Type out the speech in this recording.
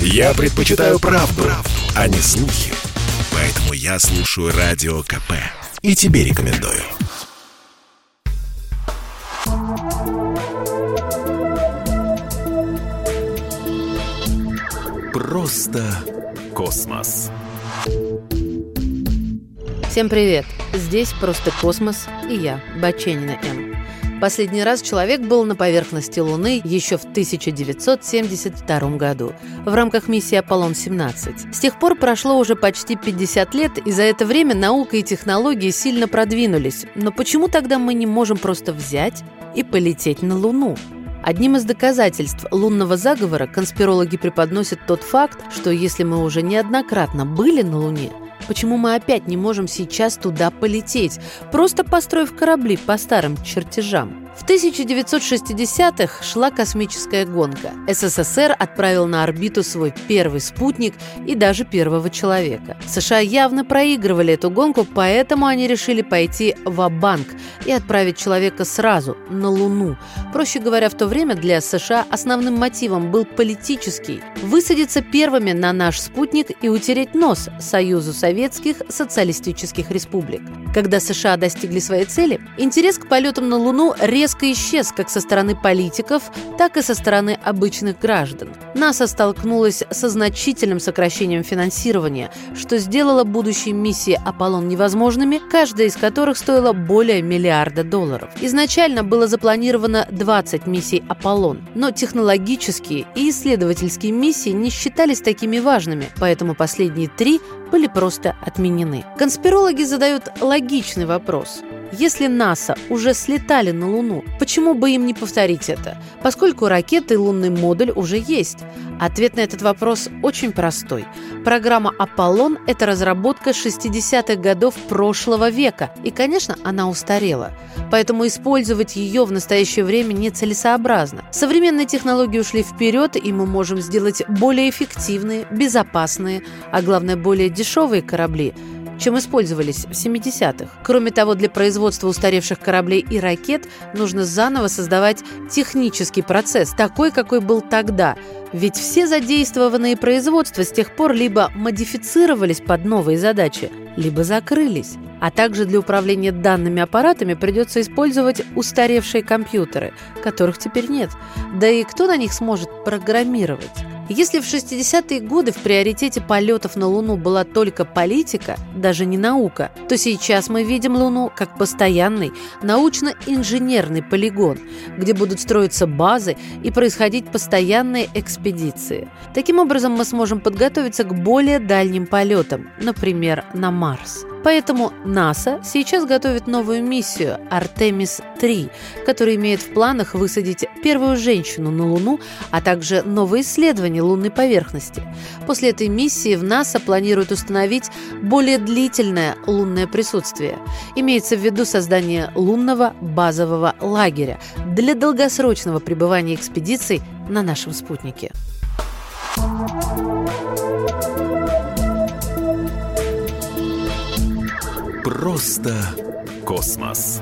Я предпочитаю правду, правду, а не слухи. Поэтому я слушаю Радио КП. И тебе рекомендую. Просто космос. Всем привет! Здесь «Просто космос» и я, Баченина М. Последний раз человек был на поверхности Луны еще в 1972 году в рамках миссии «Аполлон-17». С тех пор прошло уже почти 50 лет, и за это время наука и технологии сильно продвинулись. Но почему тогда мы не можем просто взять и полететь на Луну? Одним из доказательств лунного заговора конспирологи преподносят тот факт, что если мы уже неоднократно были на Луне – Почему мы опять не можем сейчас туда полететь, просто построив корабли по старым чертежам? В 1960-х шла космическая гонка. СССР отправил на орбиту свой первый спутник и даже первого человека. США явно проигрывали эту гонку, поэтому они решили пойти в банк и отправить человека сразу на Луну. Проще говоря, в то время для США основным мотивом был политический – высадиться первыми на наш спутник и утереть нос Союзу Советских Социалистических Республик. Когда США достигли своей цели, интерес к полетам на Луну резко исчез как со стороны политиков, так и со стороны обычных граждан. НАСА столкнулась со значительным сокращением финансирования, что сделало будущие миссии «Аполлон» невозможными, каждая из которых стоила более миллиарда долларов. Изначально было запланировано 20 миссий «Аполлон», но технологические и исследовательские миссии не считались такими важными, поэтому последние три были просто отменены. Конспирологи задают логичный вопрос. Если НАСА уже слетали на Луну, почему бы им не повторить это, поскольку ракеты и лунный модуль уже есть? Ответ на этот вопрос очень простой. Программа «Аполлон» — это разработка 60-х годов прошлого века, и, конечно, она устарела. Поэтому использовать ее в настоящее время нецелесообразно. Современные технологии ушли вперед, и мы можем сделать более эффективные, безопасные, а главное, более дешевые корабли — чем использовались в 70-х. Кроме того, для производства устаревших кораблей и ракет нужно заново создавать технический процесс, такой, какой был тогда. Ведь все задействованные производства с тех пор либо модифицировались под новые задачи, либо закрылись. А также для управления данными аппаратами придется использовать устаревшие компьютеры, которых теперь нет. Да и кто на них сможет программировать? Если в 60-е годы в приоритете полетов на Луну была только политика, даже не наука, то сейчас мы видим Луну как постоянный научно-инженерный полигон, где будут строиться базы и происходить постоянные экспедиции. Таким образом, мы сможем подготовиться к более дальним полетам, например, на Марс. Поэтому НАСА сейчас готовит новую миссию Артемис-3, которая имеет в планах высадить первую женщину на Луну, а также новые исследования лунной поверхности. После этой миссии в НАСА планируют установить более длительное лунное присутствие. Имеется в виду создание лунного базового лагеря для долгосрочного пребывания экспедиций на нашем спутнике. Просто космос.